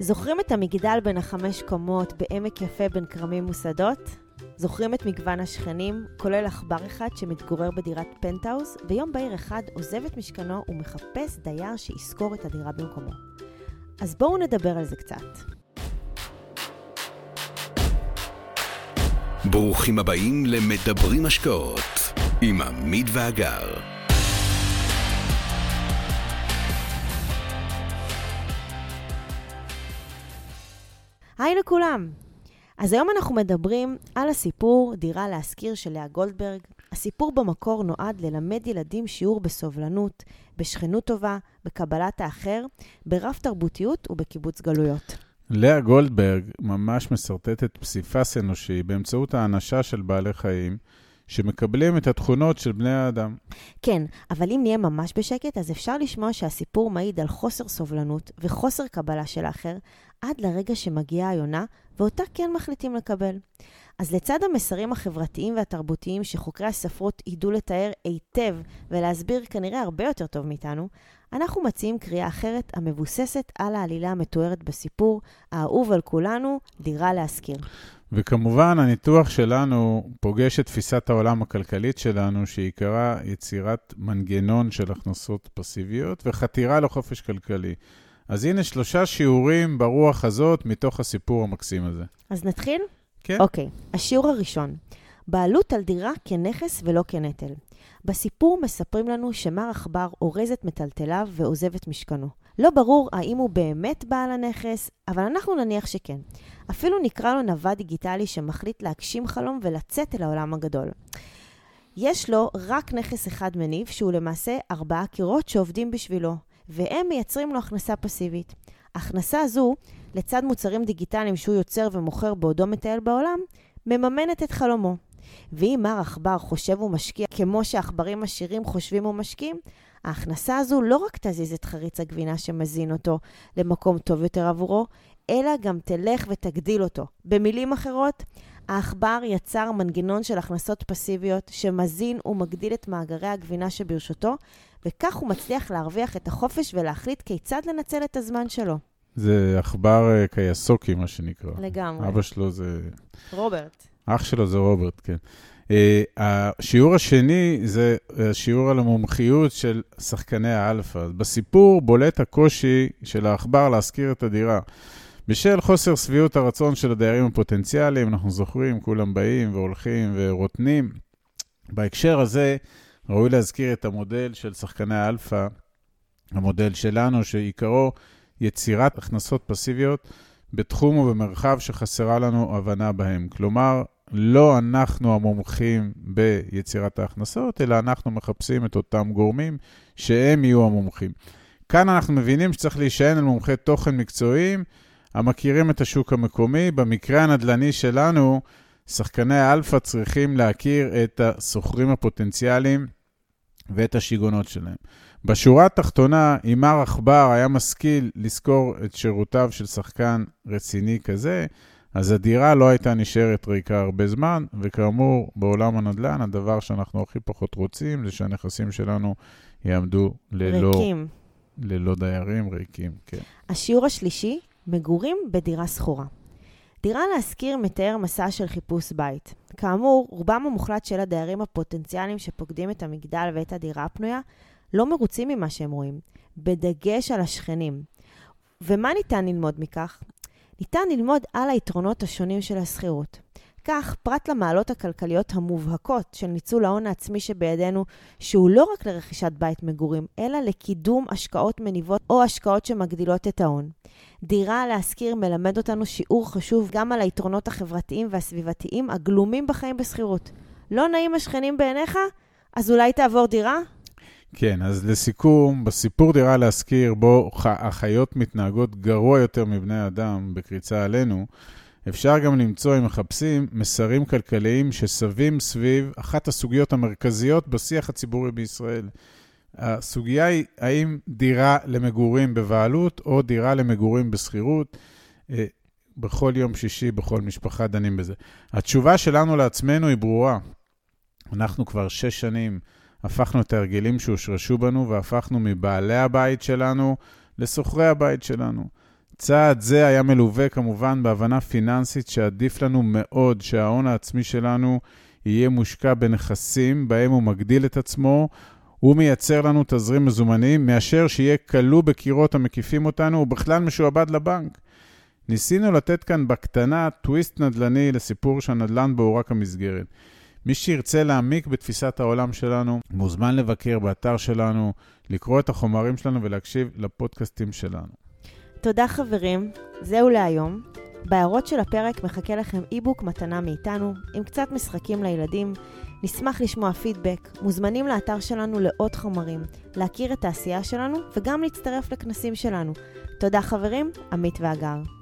זוכרים את המגדל בין החמש קומות בעמק יפה בין כרמים מוסדות? זוכרים את מגוון השכנים, כולל עכבר אחד שמתגורר בדירת פנטהאוז, ויום בהיר אחד עוזב את משכנו ומחפש דייר שישכור את הדירה במקומו. אז בואו נדבר על זה קצת. ברוכים הבאים למדברים השקעות עם עמית ואגר. היי לכולם! אז היום אנחנו מדברים על הסיפור דירה להשכיר של לאה גולדברג. הסיפור במקור נועד ללמד ילדים שיעור בסובלנות, בשכנות טובה, בקבלת האחר, ברב תרבותיות ובקיבוץ גלויות. לאה גולדברג ממש משרטטת פסיפס אנושי באמצעות האנשה של בעלי חיים, שמקבלים את התכונות של בני האדם. כן, אבל אם נהיה ממש בשקט, אז אפשר לשמוע שהסיפור מעיד על חוסר סובלנות וחוסר קבלה של האחר, עד לרגע שמגיעה היונה, ואותה כן מחליטים לקבל. אז לצד המסרים החברתיים והתרבותיים שחוקרי הספרות ידעו לתאר היטב ולהסביר כנראה הרבה יותר טוב מאיתנו, אנחנו מציעים קריאה אחרת המבוססת על העלילה המתוארת בסיפור, האהוב על כולנו, דירה להשכיר. וכמובן, הניתוח שלנו פוגש את תפיסת העולם הכלכלית שלנו, שעיקרה יצירת מנגנון של הכנסות פסיביות וחתירה לחופש כלכלי. אז הנה שלושה שיעורים ברוח הזאת מתוך הסיפור המקסים הזה. אז נתחיל? כן. אוקיי, השיעור הראשון, בעלות על דירה כנכס ולא כנטל. בסיפור מספרים לנו שמר עכבר אורז את מטלטליו ועוזב את משכנו. לא ברור האם הוא באמת בעל הנכס, אבל אנחנו נניח שכן. אפילו נקרא לו נווד דיגיטלי שמחליט להגשים חלום ולצאת אל העולם הגדול. יש לו רק נכס אחד מניב, שהוא למעשה ארבעה קירות שעובדים בשבילו, והם מייצרים לו הכנסה פסיבית. הכנסה זו, לצד מוצרים דיגיטליים שהוא יוצר ומוכר בעודו מטייל בעולם, מממנת את חלומו. ואם מר עכבר חושב ומשקיע כמו שעכברים עשירים חושבים ומשקיעים, ההכנסה הזו לא רק תזיז את חריץ הגבינה שמזין אותו למקום טוב יותר עבורו, אלא גם תלך ותגדיל אותו. במילים אחרות, העכבר יצר מנגנון של הכנסות פסיביות שמזין ומגדיל את מאגרי הגבינה שברשותו, וכך הוא מצליח להרוויח את החופש ולהחליט כיצד לנצל את הזמן שלו. זה עכבר אה, קייסוקי, מה שנקרא. לגמרי. אבא שלו זה... רוברט. אח שלו זה רוברט, כן. Uh, השיעור השני זה השיעור על המומחיות של שחקני האלפא. בסיפור בולט הקושי של העכבר להשכיר את הדירה. בשל חוסר שביעות הרצון של הדיירים הפוטנציאליים, אנחנו זוכרים, כולם באים והולכים ורוטנים. בהקשר הזה, ראוי להזכיר את המודל של שחקני האלפא, המודל שלנו, שעיקרו יצירת הכנסות פסיביות בתחום ובמרחב שחסרה לנו הבנה בהם. כלומר, לא אנחנו המומחים ביצירת ההכנסות, אלא אנחנו מחפשים את אותם גורמים שהם יהיו המומחים. כאן אנחנו מבינים שצריך להישען על מומחי תוכן מקצועיים המכירים את השוק המקומי. במקרה הנדל"ני שלנו, שחקני האלפא צריכים להכיר את הסוחרים הפוטנציאליים ואת השיגונות שלהם. בשורה התחתונה, אם מר עכבר היה משכיל לשכור את שירותיו של שחקן רציני כזה, אז הדירה לא הייתה נשארת ריקה הרבה זמן, וכאמור, בעולם הנדל"ן, הדבר שאנחנו הכי פחות רוצים זה שהנכסים שלנו יעמדו ללא... ריקים. ללא דיירים ריקים, כן. השיעור השלישי, מגורים בדירה שכורה. דירה להשכיר מתאר מסע של חיפוש בית. כאמור, רובם המוחלט של הדיירים הפוטנציאליים שפוקדים את המגדל ואת הדירה הפנויה לא מרוצים ממה שהם רואים, בדגש על השכנים. ומה ניתן ללמוד מכך? ניתן ללמוד על היתרונות השונים של השכירות. כך, פרט למעלות הכלכליות המובהקות של ניצול ההון העצמי שבידינו, שהוא לא רק לרכישת בית מגורים, אלא לקידום השקעות מניבות או השקעות שמגדילות את ההון. דירה להשכיר מלמד אותנו שיעור חשוב גם על היתרונות החברתיים והסביבתיים הגלומים בחיים בשכירות. לא נעים השכנים בעיניך? אז אולי תעבור דירה? כן, אז לסיכום, בסיפור דירה להשכיר, בו החיות מתנהגות גרוע יותר מבני אדם בקריצה עלינו, אפשר גם למצוא, אם מחפשים, מסרים כלכליים שסבים סביב אחת הסוגיות המרכזיות בשיח הציבורי בישראל. הסוגיה היא האם דירה למגורים בבעלות או דירה למגורים בשכירות. אה, בכל יום שישי, בכל משפחה דנים בזה. התשובה שלנו לעצמנו היא ברורה. אנחנו כבר שש שנים הפכנו את ההרגלים שהושרשו בנו והפכנו מבעלי הבית שלנו לשוכרי הבית שלנו. צעד זה היה מלווה כמובן בהבנה פיננסית שעדיף לנו מאוד שההון העצמי שלנו יהיה מושקע בנכסים בהם הוא מגדיל את עצמו, הוא מייצר לנו תזרים מזומנים, מאשר שיהיה כלוא בקירות המקיפים אותנו, ובכלל משועבד לבנק. ניסינו לתת כאן בקטנה טוויסט נדל"ני לסיפור שהנדל"ן בו הוא רק המסגרת. מי שירצה להעמיק בתפיסת העולם שלנו, מוזמן לבקר באתר שלנו, לקרוא את החומרים שלנו ולהקשיב לפודקאסטים שלנו. תודה חברים, זהו להיום. בהערות של הפרק מחכה לכם אי-בוק מתנה מאיתנו, עם קצת משחקים לילדים. נשמח לשמוע פידבק, מוזמנים לאתר שלנו לעוד חומרים, להכיר את העשייה שלנו וגם להצטרף לכנסים שלנו. תודה חברים, עמית ואגר.